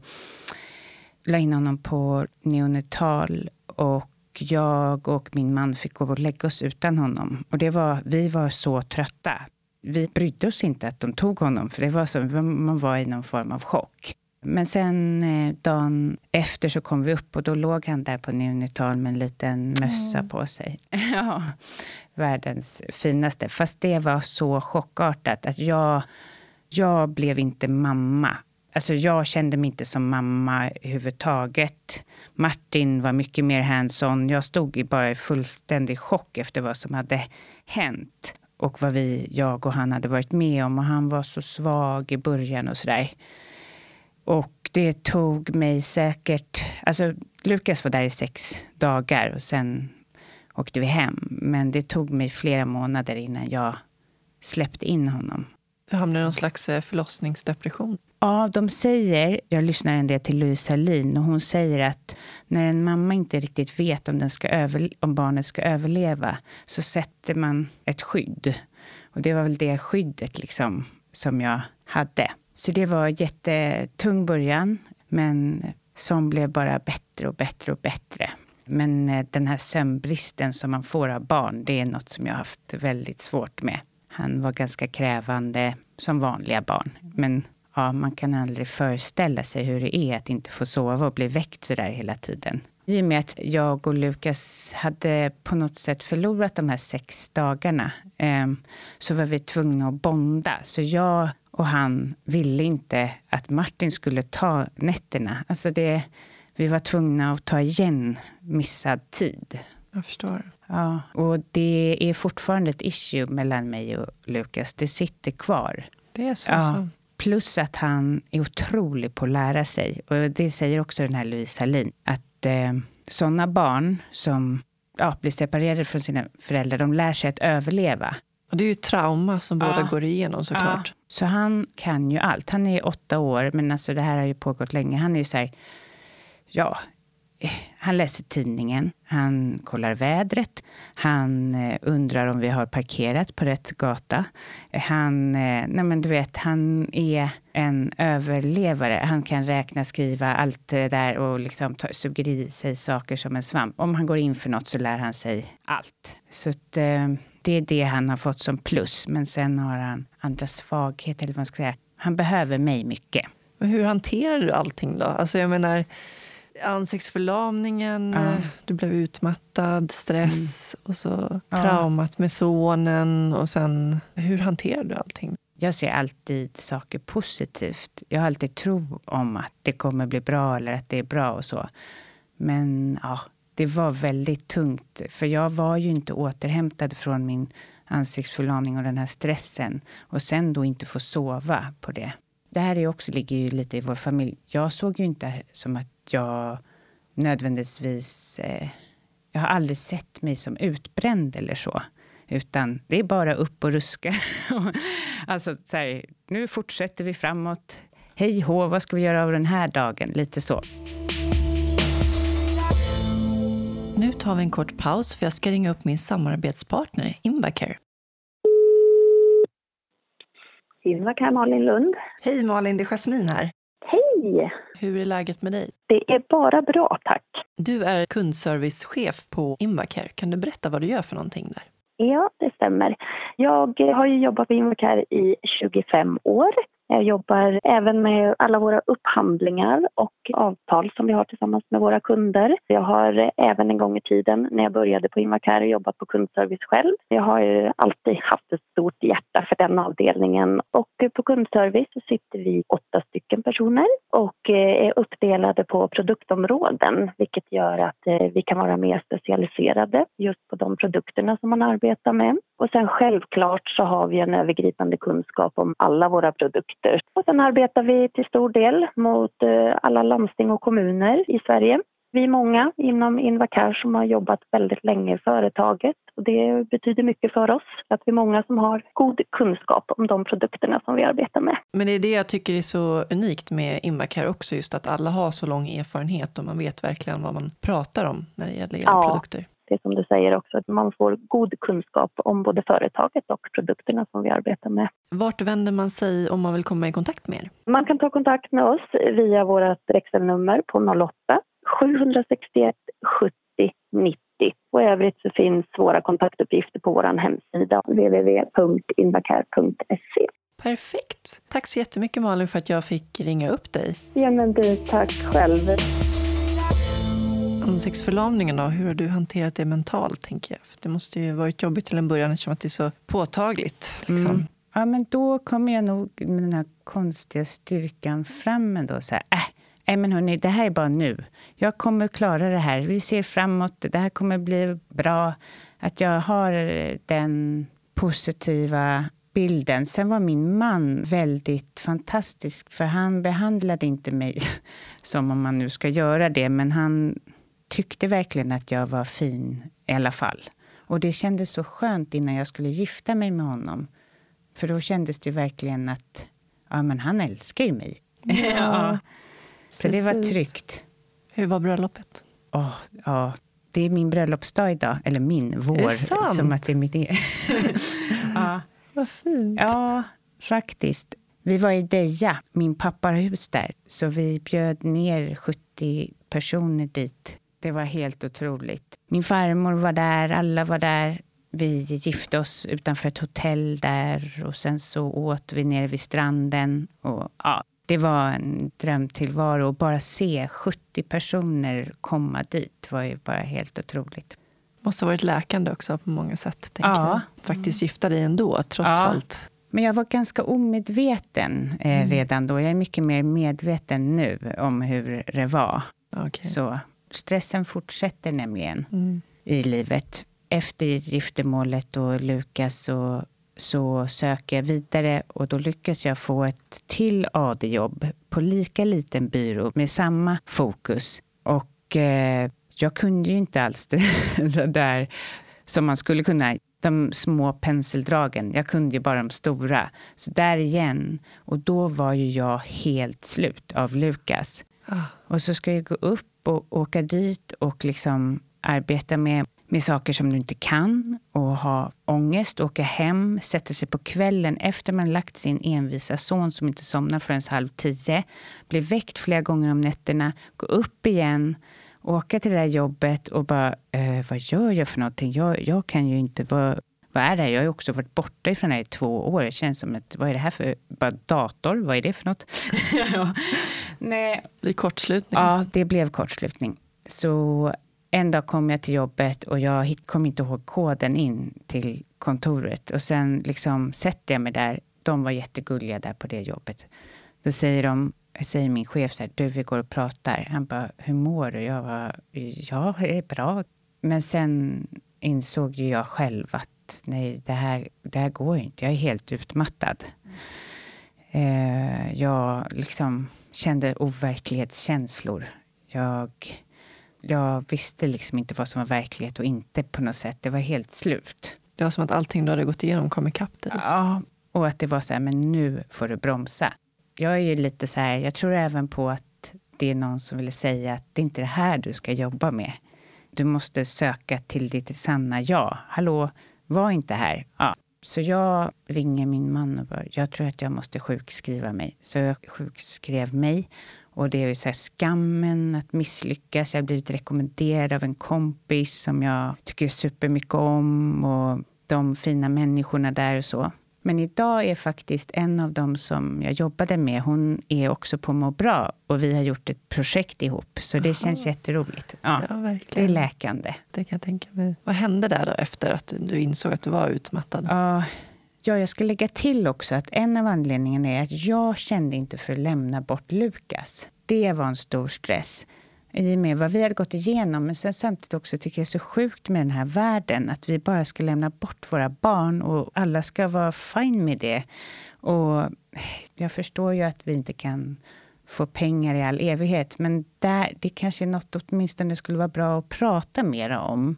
la in honom på neonatal. Och jag och min man fick gå och lägga oss utan honom. Och det var, vi var så trötta. Vi brydde oss inte att de tog honom, för det var som man var i någon form av chock. Men sen eh, dagen efter så kom vi upp och då låg han där på neonatal med en liten mössa på sig. ja, världens finaste. Fast det var så chockartat att jag, jag blev inte mamma. Alltså jag kände mig inte som mamma överhuvudtaget. Martin var mycket mer hands-on. Jag stod i bara i fullständig chock efter vad som hade hänt. Och vad vi, jag och han hade varit med om. Och han var så svag i början och sådär. Och det tog mig säkert... Alltså, Lukas var där i sex dagar och sen åkte vi hem. Men det tog mig flera månader innan jag släppte in honom.
Du hamnade i någon slags eh, förlossningsdepression.
Ja, de säger, jag lyssnar en del till Louise Hallin och hon säger att när en mamma inte riktigt vet om, den ska över, om barnet ska överleva så sätter man ett skydd. Och det var väl det skyddet liksom som jag hade. Så det var jättetung början, men som blev bara bättre och bättre och bättre. Men eh, den här sömnbristen som man får av barn, det är något som jag har haft väldigt svårt med. Han var ganska krävande som vanliga barn. Men ja, man kan aldrig föreställa sig hur det är att inte få sova och bli väckt så där hela tiden. I och med att jag och Lukas hade på något sätt förlorat de här sex dagarna eh, så var vi tvungna att bonda. Så jag och han ville inte att Martin skulle ta nätterna. Alltså det, vi var tvungna att ta igen missad tid.
Jag förstår.
Ja, och det är fortfarande ett issue mellan mig och Lukas. Det sitter kvar.
Det är så.
Ja.
alltså.
Plus att han är otrolig på att lära sig. Och det säger också den här Louise Hallin. Att eh, sådana barn som ja, blir separerade från sina föräldrar, de lär sig att överleva.
Och det är ju trauma som båda ja. går igenom såklart. Ja.
Så han kan ju allt. Han är åtta år, men alltså det här har ju pågått länge. Han är ju så här, ja, han läser tidningen, han kollar vädret, han eh, undrar om vi har parkerat på rätt gata. Han, eh, nej men du vet, han är en överlevare. Han kan räkna, skriva, allt det där och liksom ta, suger i sig saker som en svamp. Om han går in för något så lär han sig allt. Så att, eh, det är det han har fått som plus. Men sen har han andra svagheter, eller vad man ska säga. Han behöver mig mycket.
Men hur hanterar du allting då? Alltså jag menar, ansiktsförlamningen, ja. du blev utmattad, stress mm. och så traumat med sonen. Och sen, hur hanterar du allting?
Jag ser alltid saker positivt. Jag har alltid tro om att det kommer bli bra eller att det är bra och så. Men ja, det var väldigt tungt. För jag var ju inte återhämtad från min ansiktsförlamning och den här stressen. Och sen då inte få sova på det. Det här är också, ligger ju lite i vår familj. Jag såg ju inte som att jag nödvändigtvis... Eh, jag har aldrig sett mig som utbränd eller så. Utan det är bara upp och ruska. alltså, så här, nu fortsätter vi framåt. Hej hå, vad ska vi göra av den här dagen? Lite så.
Nu tar vi en kort paus för jag ska ringa upp min samarbetspartner Invacare.
Invacare Malin Lund.
Hej Malin, det är Jasmin här.
Hej!
Hur är läget med dig?
Det är bara bra, tack.
Du är kundservicechef på Invacare. Kan du berätta vad du gör för någonting där?
Ja, det stämmer. Jag har ju jobbat på Invacare i 25 år jag jobbar även med alla våra upphandlingar och avtal som vi har tillsammans med våra kunder. Jag har även en gång i tiden när jag började på Invacare jobbat på kundservice själv. Jag har ju alltid haft ett stort hjärta för den avdelningen och på kundservice så sitter vi åtta stycken personer och eh, är uppdelade på produktområden vilket gör att eh, vi kan vara mer specialiserade just på de produkterna som man arbetar med. Och sen självklart så har vi en övergripande kunskap om alla våra produkter. Och sen arbetar vi till stor del mot eh, alla landsting och kommuner i Sverige. Vi är många inom Invacare som har jobbat väldigt länge i företaget och det betyder mycket för oss att vi är många som har god kunskap om de produkterna som vi arbetar med.
Men det är det jag tycker är så unikt med Invacare också, just att alla har så lång erfarenhet och man vet verkligen vad man pratar om när det gäller era ja. produkter
det som du säger också, att man får god kunskap om både företaget och produkterna som vi arbetar med.
Vart vänder man sig om man vill komma i kontakt med er?
Man kan ta kontakt med oss via vårt växelnummer på 08 761 70 90 och i övrigt så finns våra kontaktuppgifter på vår hemsida www.invacare.se.
Perfekt! Tack så jättemycket Malin för att jag fick ringa upp dig.
Ja men du, tack själv
ansiktsförlamningen då, hur har du hanterat det mentalt? tänker jag? För det måste ju varit jobbigt till en början eftersom att det är så påtagligt. Liksom. Mm.
Ja, men då kommer jag nog med den här konstiga styrkan fram ändå. Så här, äh, Nej, men hörni, det här är bara nu. Jag kommer klara det här. Vi ser framåt. Det här kommer bli bra. Att jag har den positiva bilden. Sen var min man väldigt fantastisk, för han behandlade inte mig som om man nu ska göra det, men han tyckte verkligen att jag var fin i alla fall. Och det kändes så skönt innan jag skulle gifta mig med honom. För då kändes det verkligen att ja, men han älskar ju mig. Ja, ja. Så det var tryggt.
Hur var bröllopet?
Oh, ja, det är min bröllopsdag idag. Eller min, vår. Som att det är mitt eget.
ja. Vad fint.
Ja, faktiskt. Vi var i Deja, min pappa har hus där. Så vi bjöd ner 70 personer dit det var helt otroligt. Min farmor var där, alla var där. Vi gifte oss utanför ett hotell där och sen så åt vi nere vid stranden. Och, ja, det var en drömtillvaro. Och bara se 70 personer komma dit var ju bara helt otroligt.
måste ha varit läkande också på många sätt. Ja. Jag. Faktiskt gifta dig ändå, trots ja. allt.
Men jag var ganska omedveten eh, mm. redan då. Jag är mycket mer medveten nu om hur det var. Okay. Så stressen fortsätter nämligen mm. i livet. Efter giftermålet och Lukas så, så söker jag vidare och då lyckas jag få ett till AD-jobb på lika liten byrå med samma fokus. Och eh, jag kunde ju inte alls det, det där som man skulle kunna. De små penseldragen. Jag kunde ju bara de stora. Så där igen. Och då var ju jag helt slut av Lukas.
Ah.
Och så ska jag gå upp och åka dit och liksom arbeta med, med saker som du inte kan och ha ångest, åka hem, sätta sig på kvällen efter man lagt sin envisa son som inte somnar förrän halv tio, bli väckt flera gånger om nätterna, gå upp igen, åka till det där jobbet och bara, eh, vad gör jag för någonting? Jag, jag kan ju inte vad, vad är det här? Jag har ju också varit borta ifrån det här i två år. Det känns som att vad är det här för bara dator? Vad är det för något? ja. Nej.
Det blir kortslutning.
Ja, det blev kortslutning. Så en dag kom jag till jobbet och jag kom inte ihåg koden in till kontoret. Och sen liksom sätter jag mig där. De var jättegulliga där på det jobbet. Då säger de, säger min chef så här, du vi går och pratar. Han bara, hur mår du? Jag var, ja, det är bra. Men sen insåg ju jag själv att nej, det här, det här går inte. Jag är helt utmattad. Eh, jag liksom kände overklighetskänslor. Jag, jag visste liksom inte vad som var verklighet och inte på något sätt. Det var helt slut.
Det var som att allting du hade gått igenom kom ikapp dig.
Ja, och att det var så här, men nu får du bromsa. Jag är ju lite så här, jag tror även på att det är någon som vill säga att det är inte det här du ska jobba med. Du måste söka till ditt sanna jag. Hallå, var inte här. Ja. Så jag ringer min man och bara, jag tror att jag måste sjukskriva mig. Så jag sjukskrev mig. Och det är ju så här skammen att misslyckas. Jag har blivit rekommenderad av en kompis som jag tycker supermycket om. Och de fina människorna där och så. Men idag är faktiskt en av dem som jag jobbade med, hon är också på Må bra. Och vi har gjort ett projekt ihop. Så det
Aha.
känns jätteroligt. Ja,
Ja,
det är
verkligen.
läkande.
Det kan jag tänka mig. Vad hände där då efter att du, du insåg att du var utmattad?
Ja, ja, jag ska lägga till också att en av anledningarna är att jag kände inte för att lämna bort Lukas. Det var en stor stress i och med vad vi hade gått igenom. Men sen samtidigt också tycker jag det är så sjukt med den här världen. Att vi bara ska lämna bort våra barn och alla ska vara fine med det. Och jag förstår ju att vi inte kan få pengar i all evighet. Men där, det kanske är något åtminstone skulle vara bra att prata mer om.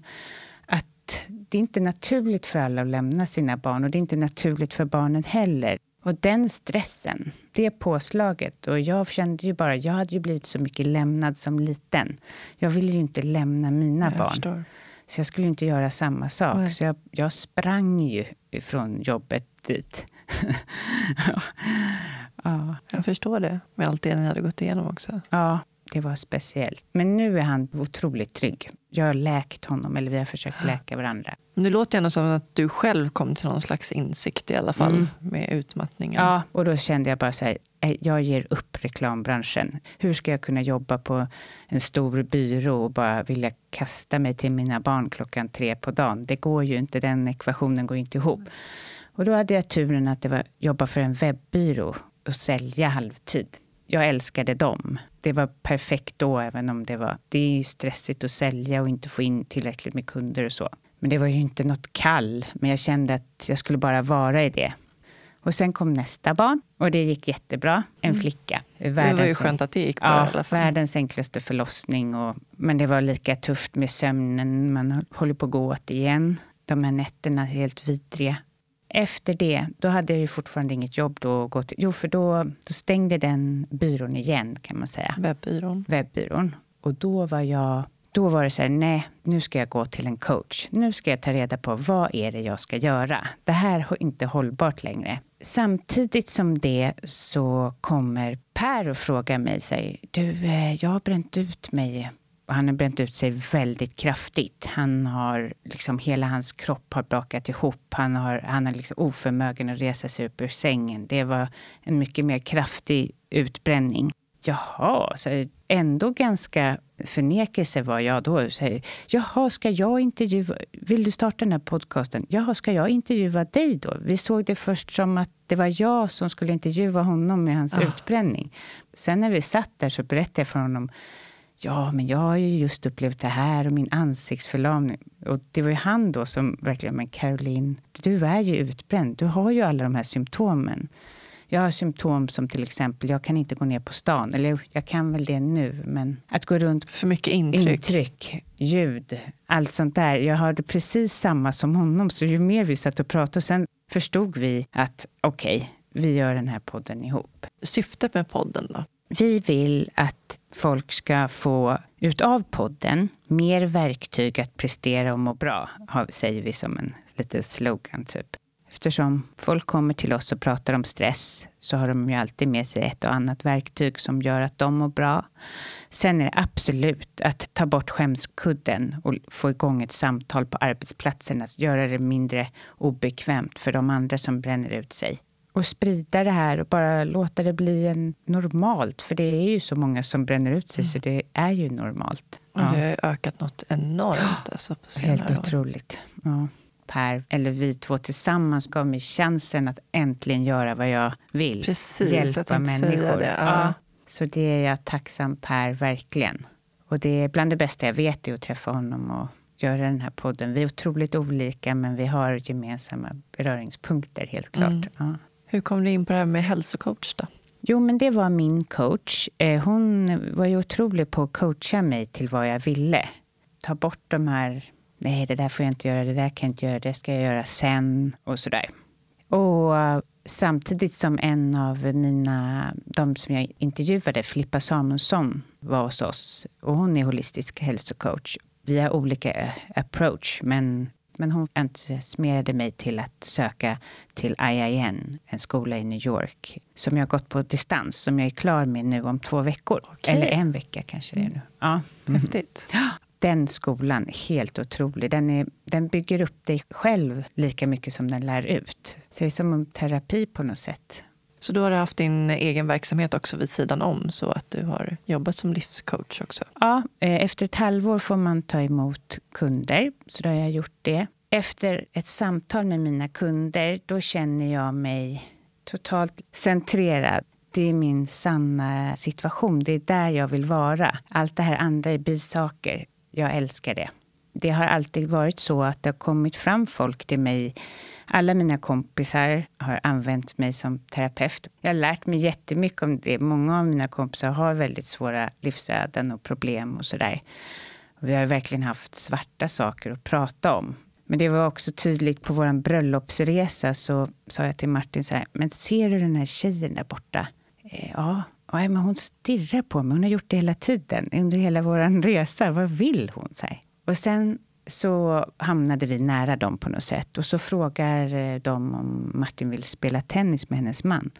Att det är inte naturligt för alla att lämna sina barn och det är inte naturligt för barnen heller. Och den stressen, det påslaget. Och jag kände ju bara, jag hade ju blivit så mycket lämnad som liten. Jag ville ju inte lämna mina
jag
barn.
förstår.
Så jag skulle inte göra samma sak.
Nej.
Så jag, jag sprang ju från jobbet dit. ja.
Jag förstår det, med allt det ni hade gått igenom också.
ja, det var speciellt. Men nu är han otroligt trygg. Jag har läkt honom, eller vi har försökt läka varandra.
Det låter ändå som att du själv kom till någon slags insikt i alla fall
Mm.
med utmattningen.
Ja, och då kände jag bara så här, "Nej, jag ger upp reklambranschen. Hur ska jag kunna jobba på en stor byrå och bara vilja kasta mig till mina barn klockan tre på dagen? Det går ju inte, den ekvationen går inte ihop. Och då hade jag turen att det var, jobba för en webbyrå och sälja halvtid. Jag älskade dem. Det var perfekt då, även om det var... Det är ju stressigt att sälja och inte få in tillräckligt med kunder och så. Men det var ju inte något kall, men jag kände att jag skulle bara vara i det. Och sen kom nästa barn och det gick jättebra. En flicka.
Mm. det var ju
Världens-
skönt att det gick bra i
Ja,
alla fall.
världens enklaste förlossning. Och, men det var lika tufft med sömnen. Man håller på att gå åt igen. De här nätterna är helt vidriga. Efter det, då hade jag ju fortfarande inget jobb då. att gå till. Jo, för då, då stängde den byrån igen kan man säga.
Webbbyrån.
Webbyrån. Och då var jag... Då var det så här, nej, nu ska jag gå till en coach. Nu ska jag ta reda på vad är det jag ska göra. Det här är inte hållbart längre. Samtidigt som det så kommer Per och frågar mig, säger, du, eh, jag har bränt ut mig. Och han har bränt ut sig väldigt kraftigt. Han har, liksom, hela hans kropp har brakat ihop. Han, har, han är liksom oförmögen att resa sig upp ur sängen. Det var en mycket mer kraftig utbränning. Jaha, så ändå ganska förnekelse var jag då. Så, Jaha, ska jag intervjua... Vill du starta den här podcasten? Jaha, ska jag intervjua dig då? Vi såg det först som att det var jag som skulle intervjua honom med hans
Ah.
utbränning. Sen när vi satt där så berättade jag för honom Ja, men jag har ju just upplevt det här och min ansiktsförlamning. Och det var ju han då som verkligen, men Caroline, du är ju utbränd. Du har ju alla de här symptomen. Jag har symptom som till exempel, jag kan inte gå ner på stan. Eller jag kan väl det nu, men att gå runt...
För mycket intryck.
Intryck, ljud, allt sånt där. Jag hade precis samma som honom, så ju mer vi satt och pratade, och sen förstod vi att okej, okay, vi gör den här podden ihop.
Syftet med podden då?
Vi vill att folk ska få utav podden mer verktyg att prestera och må bra, säger vi som en liten slogan typ. Eftersom folk kommer till oss och pratar om stress så har de ju alltid med sig ett och annat verktyg som gör att de mår bra. Sen är det absolut att ta bort skämskudden och få igång ett samtal på arbetsplatsen, att göra det mindre obekvämt för de andra som bränner ut sig och sprida det här och bara låta det bli en normalt. För det är ju så många som bränner ut sig, mm. så det är ju normalt.
Och det har ökat något enormt alltså, på
Helt år. otroligt. Ja. Per, eller vi två tillsammans gav mig chansen att äntligen göra vad jag vill.
Precis, Hjälpa jag människor. Det, ja. Ja.
Så det är jag tacksam Per, verkligen. Och det är bland det bästa jag vet är att träffa honom och göra den här podden. Vi är otroligt olika, men vi har gemensamma beröringspunkter, helt klart. Mm. Ja.
Hur kom du in på det här med hälsocoach då?
Jo, men det var min coach. Eh, hon var ju otrolig på att coacha mig till vad jag ville. Ta bort de här, nej det där får jag inte göra, det där kan jag inte göra, det ska jag göra sen och sådär. Och eh, samtidigt som en av mina, de som jag intervjuade, Filippa Samuelsson, var hos oss. Och hon är holistisk hälsocoach. Vi har olika eh, approach, men men hon entusiasmerade mig till att söka till IIN, en skola i New York, som jag har gått på distans, som jag är klar med nu om två veckor. Okay. Eller en vecka kanske det är nu. Ja.
Mm. Häftigt.
Den skolan är helt otrolig. Den, är, den bygger upp dig själv lika mycket som den lär ut. Så det är som en terapi på något sätt.
Så du har haft din egen verksamhet också vid sidan om, så att du har jobbat som livscoach också?
Ja, eh, efter ett halvår får man ta emot kunder, så då har jag gjort det. Efter ett samtal med mina kunder, då känner jag mig totalt centrerad. Det är min sanna situation. Det är där jag vill vara. Allt det här andra är bisaker. Jag älskar det. Det har alltid varit så att det har kommit fram folk till mig alla mina kompisar har använt mig som terapeut. Jag har lärt mig jättemycket om det. Många av mina kompisar har väldigt svåra livsöden och problem och sådär. Vi har verkligen haft svarta saker att prata om. Men det var också tydligt på vår bröllopsresa så sa jag till Martin så här, men ser du den här tjejen där borta? Eh, ja, ja men hon stirrar på mig. Hon har gjort det hela tiden, under hela vår resa. Vad vill hon? Så här. Och sen så hamnade vi nära dem på något sätt. Och så frågar eh, de om Martin vill spela tennis med hennes man.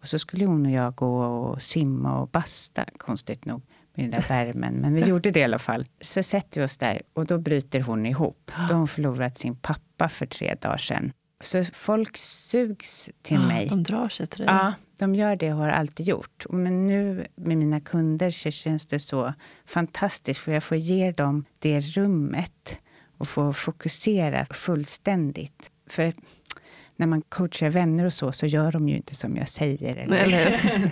Och så skulle hon och jag gå och simma och basta, konstigt nog, med den där värmen. Men vi gjorde det i alla fall. Så sätter vi oss där och då bryter hon ihop. Då har hon förlorat sin pappa för tre dagar sedan. Så folk sugs till ja, mig.
De drar sig till dig.
Ja, de gör det och har alltid gjort. Men nu med mina kunder så känns det så fantastiskt för jag får ge dem det rummet och få fokusera fullständigt. För när man coachar vänner och så, så gör de ju inte som jag säger. Eller? eller?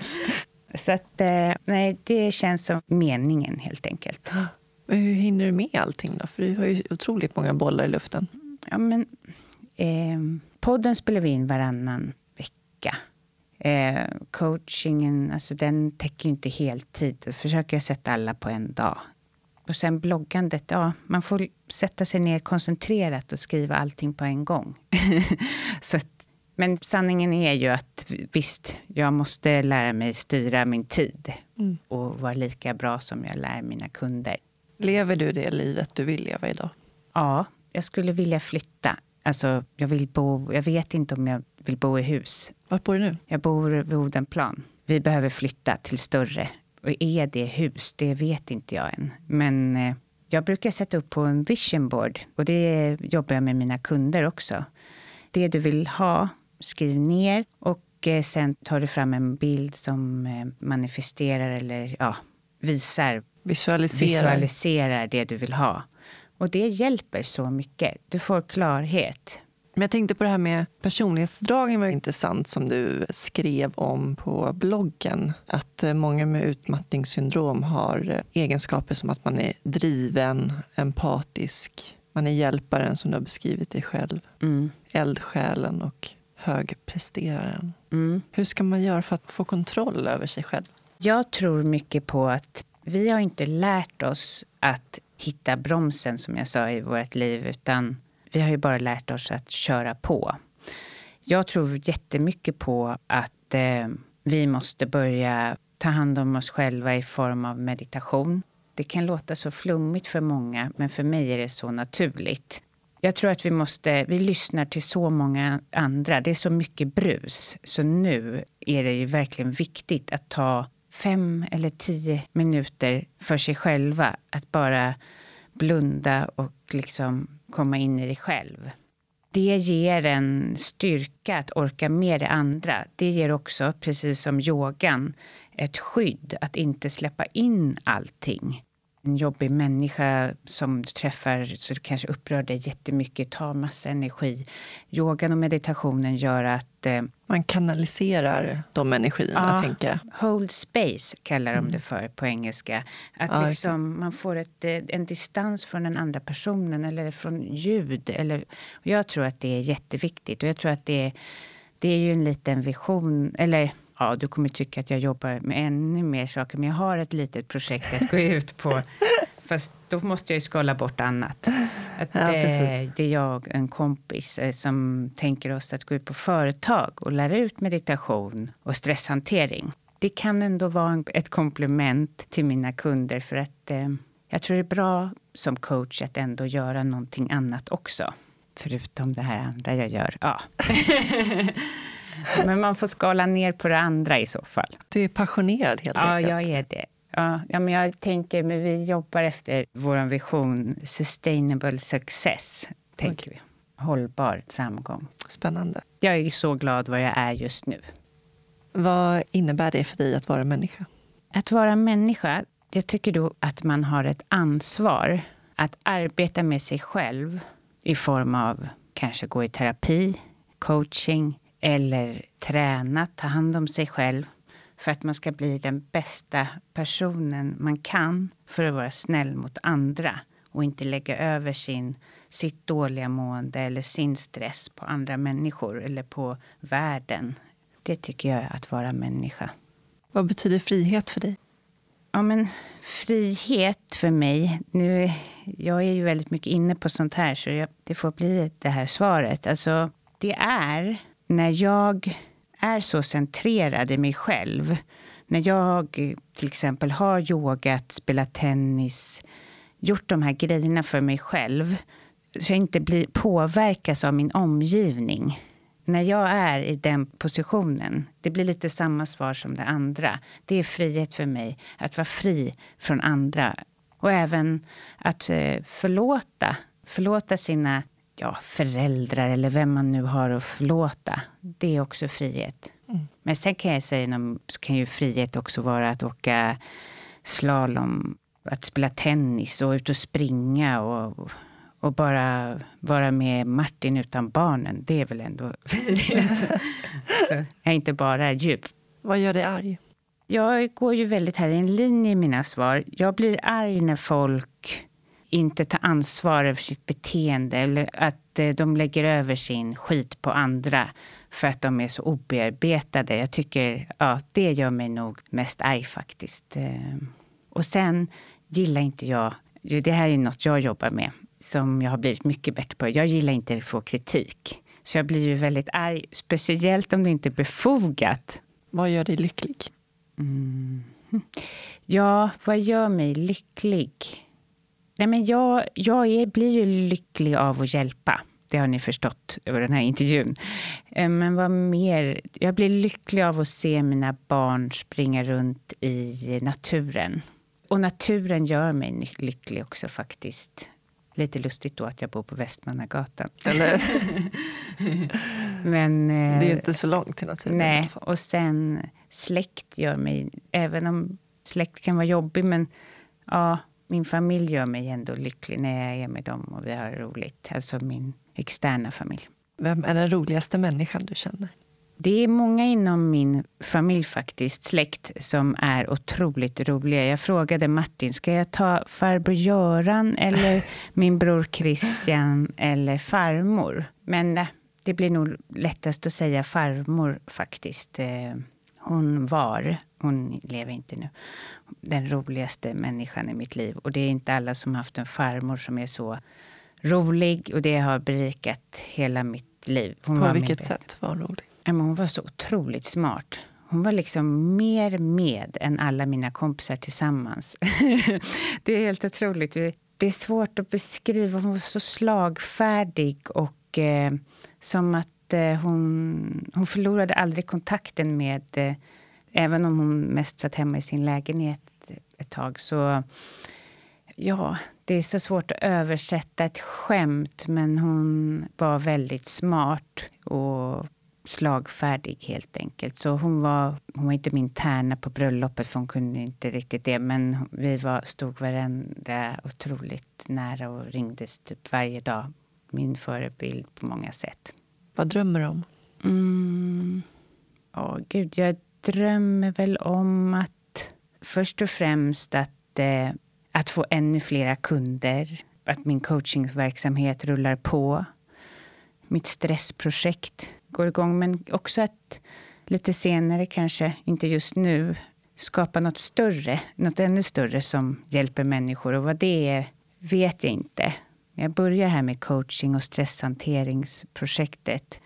så att, eh, nej, det känns som meningen helt enkelt.
Men hur hinner du med allting då? För du har ju otroligt många bollar i luften.
Ja, men eh, podden spelar vi in varannan vecka. Eh, coachingen, alltså den täcker ju inte heltid. Då försöker jag sätta alla på en dag. Och sen bloggandet, ja, man får sätta sig ner koncentrerat och skriva allting på en gång. så att, men sanningen är ju att visst, jag måste lära mig styra min tid mm. och vara lika bra som jag lär mina kunder.
Lever du det livet du vill leva idag?
Ja, jag skulle vilja flytta. Alltså, jag, vill bo, jag vet inte om jag vill bo i hus.
Var bor du nu?
Jag bor vid Odenplan. Vi behöver flytta till större. Och är det hus? Det vet inte jag än. Men eh, jag brukar sätta upp på en vision board och det jobbar jag med mina kunder också. Det du vill ha, skriv ner och eh, sen tar du fram en bild som eh, manifesterar eller ja, visar,
visualiserar.
visualiserar det du vill ha. Och det hjälper så mycket. Du får klarhet.
Men jag tänkte på det här med personlighetsdragen var intressant som du skrev om på bloggen. Att eh, många med utmattningssyndrom har eh, egenskaper som att man är driven, empatisk, man är hjälparen som du har beskrivit dig själv. Mm. Eldsjälen och högpresteraren.
Mm.
Hur ska man göra för att få kontroll över sig själv?
Jag tror mycket på att vi har inte lärt oss att hitta bromsen, som jag sa, i vårt liv, utan vi har ju bara lärt oss att köra på. Jag tror jättemycket på att eh, vi måste börja ta hand om oss själva i form av meditation. Det kan låta så flummigt för många, men för mig är det så naturligt. Jag tror att vi måste, vi lyssnar till så många andra. Det är så mycket brus. Så nu är det ju verkligen viktigt att ta fem eller tio minuter för sig själva. Att bara blunda och liksom komma in i dig själv. Det ger en styrka att orka med det andra. Det ger också, precis som yogan, ett skydd att inte släppa in allting en jobbig människa som du träffar så du kanske upprör dig jättemycket, tar massa energi. Yogan och meditationen gör att... Eh,
Man kanaliserar de energierna,
ja,
tänker jag.
Hold space kallar de
Mm.
det för på engelska. Att
Ja,
liksom, man får ett, eh, en distans från den andra personen eller från ljud. Eller, jag tror att det är jätteviktigt. Och jag tror att det är, det är ju en liten vision, eller ja, du kommer tycka att jag jobbar med ännu mer saker, men jag har ett litet projekt jag ska ut på. Fast då måste jag ju skala bort annat. Att,
Ja,
eh, det är jag, en kompis, eh, som tänker oss att gå ut på företag och lära ut meditation och stresshantering. Det kan ändå vara en- ett komplement till mina kunder för att eh, jag tror det är bra som coach att ändå göra någonting annat också. Förutom det här andra jag gör. Ja. Men man får skala ner på det andra i så fall.
Du är passionerad helt
Ja,
enkelt.
jag är det. Ja, ja, men jag tänker, men vi jobbar efter vår vision sustainable success, tänker vi. Hållbar framgång.
Spännande.
Jag är så glad var jag är just nu.
Vad innebär det för dig att vara människa?
Att vara människa, jag tycker då att man har ett ansvar att arbeta med sig själv i form av kanske gå i terapi, coaching eller träna, ta hand om sig själv för att man ska bli den bästa personen man kan för att vara snäll mot andra och inte lägga över sin, sitt dåliga mående eller sin stress på andra människor eller på världen. Det tycker jag är att vara människa.
Vad betyder frihet för dig?
Ja, men frihet för mig... Nu, jag är ju väldigt mycket inne på sånt här, så jag, det får bli det här svaret. Alltså, det är när jag är så centrerad i mig själv. När jag till exempel har yogat, spelat tennis, gjort de här grejerna för mig själv så jag inte blir påverkas av min omgivning. När jag är i den positionen, det blir lite samma svar som det andra. Det är frihet för mig att vara fri från andra. Och även att eh, förlåta. Förlåta sina ja, föräldrar eller vem man nu har att förlåta. Det är också frihet.
Mm.
Men sen kan jag säga, kan ju frihet också vara att åka slalom, att spela tennis och ut och springa och, och bara vara med Martin utan barnen. Det är väl ändå frihet. så jag är inte bara djup.
Vad gör dig arg?
Jag går ju väldigt här i en linje i mina svar. Jag blir arg när folk inte tar ansvar över sitt beteende eller att eh, de lägger över sin skit på andra för att de är så obearbetade. Jag tycker, ja, det gör mig nog mest arg faktiskt. Eh, Och sen gillar inte jag, det här är något jag jobbar med som jag har blivit mycket bättre på. Jag gillar inte att få kritik. Så jag blir ju väldigt arg, speciellt om det inte är befogat.
Vad gör dig lycklig?
Mm. Ja, vad gör mig lycklig? Nej, men jag jag är, blir ju lycklig av att hjälpa. Det har ni förstått över den här intervjun. Eh, Men vad mer? Jag blir lycklig av att se mina barn springa runt i naturen. Och naturen gör mig lycklig också faktiskt. Lite lustigt då att jag bor på Västmannagatan.
Eller,
Men, eh,
det är inte så långt till naturen.
Nej, och sen släkt gör mig, även om släkt kan vara jobbig, men ja, min familj gör mig ändå lycklig när jag är med dem och vi har roligt. Alltså min externa familj.
Vem är den roligaste människan du känner?
Det är många inom min familj faktiskt, släkt, som är otroligt roliga. Jag frågade Martin, ska jag ta farbror Göran eller min bror Christian eller farmor? Men eh, det blir nog lättast att säga farmor faktiskt. Eh, hon var, hon lever inte nu, den roligaste människan i mitt liv. Och det är inte alla som haft en farmor som är så rolig och det har berikat hela mitt liv.
Hon På vilket sätt var hon rolig?
Hon var så otroligt smart. Hon var liksom mer med än alla mina kompisar tillsammans. det är helt otroligt. Det är svårt att beskriva. Hon var så slagfärdig och eh, som att eh, hon, hon förlorade aldrig kontakten med... Eh, även om hon mest satt hemma i sin lägenhet ett tag. Så ja, det är så svårt att översätta ett skämt men hon var väldigt smart och slagfärdig helt enkelt. Så hon var, hon var inte min tärna på bröllopet för hon kunde inte riktigt det. Men vi var, stod varandra otroligt nära och ringdes typ varje dag. Min förebild på många sätt.
Vad drömmer du om?
Mm, åh, gud, jag drömmer väl om att först och främst att, eh, att få ännu flera kunder. Att min coachingverksamhet rullar på. Mitt stressprojekt går igång. Men också att lite senare kanske, inte just nu, skapa något större, något ännu större som hjälper människor. Och vad det är vet jag inte. Jag börjar här med coaching och stresshanteringsprojektet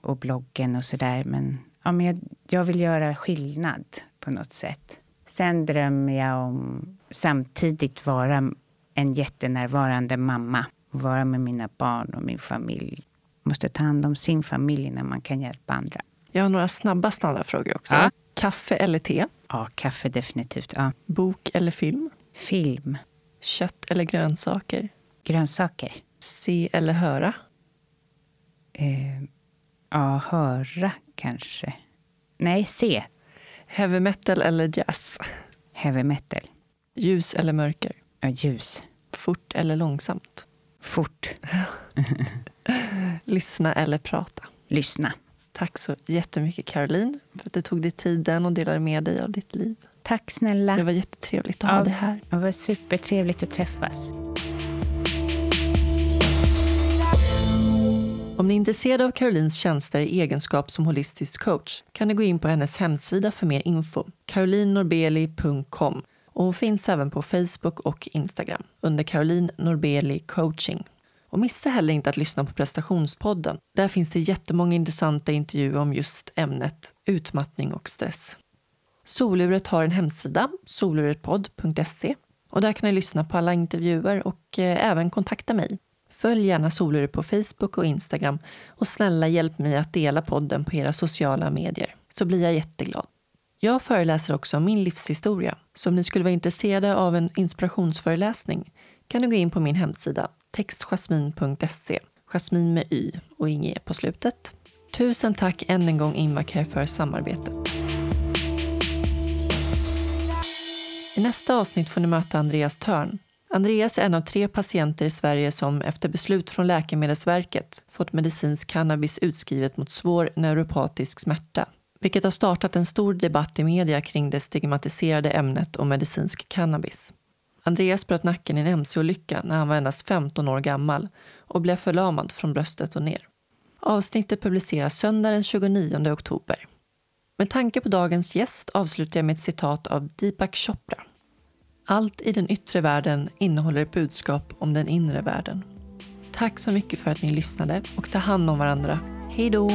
och bloggen och sådär. Men, ja, men jag, jag vill göra skillnad på något sätt. Sen drömmer jag om samtidigt vara en jättenärvarande mamma. Vara med mina barn och min familj måste ta hand om sin familj innan man kan hjälpa andra.
Jag har några snabba standardfrågor också. Ja. Kaffe eller te?
Ja, kaffe definitivt. Ja.
Bok eller film?
Film.
Kött eller grönsaker?
Grönsaker.
Se eller höra?
Eh, ja, höra kanske. Nej, se.
Heavy metal eller jazz?
Heavy metal.
Ljus eller mörker?
Ja, ljus.
Fort eller långsamt?
Fort.
Lyssna eller prata?
Lyssna.
Tack så jättemycket Caroline för att du tog dig tiden och delade med dig av ditt liv.
Tack snälla.
Det var jättetrevligt att ja, ha dig här.
Det var supertrevligt att träffas.
Om ni är intresserade av Carolines tjänster i egenskap som holistisk coach kan ni gå in på hennes hemsida för mer info, carolinnorbeli.com. Och hon finns även på Facebook och Instagram under Caroline Norbeli coaching. Och missa heller inte att lyssna på prestationspodden. Där finns det jättemånga intressanta intervjuer om just ämnet utmattning och stress. Soluret har en hemsida, soluretpodd.se och där kan ni lyssna på alla intervjuer och eh, även kontakta mig. Följ gärna Solure på Facebook och Instagram och snälla hjälp mig att dela podden på era sociala medier så blir jag jätteglad. Jag föreläser också om min livshistoria, så om ni skulle vara intresserade av en inspirationsföreläsning kan du gå in på min hemsida textjasmin.se. Jasmin med Y och inget E på slutet. Tusen tack än en gång Invacare för samarbetet. I nästa avsnitt får ni möta Andreas Törn. Andreas är en av tre patienter i Sverige som efter beslut från Läkemedelsverket fått medicinsk cannabis utskrivet mot svår neuropatisk smärta, vilket har startat en stor debatt i media kring det stigmatiserade ämnet om medicinsk cannabis. Andreas bröt nacken i en mc-olycka när han var endast 15 år gammal och blev förlamad från bröstet och ner. Avsnittet publiceras söndagen den 29 oktober. Med tanke på dagens gäst avslutar jag med ett citat av Deepak Chopra. Allt i den yttre världen innehåller ett budskap om den inre världen. Tack så mycket för att ni lyssnade och ta hand om varandra. Hej då!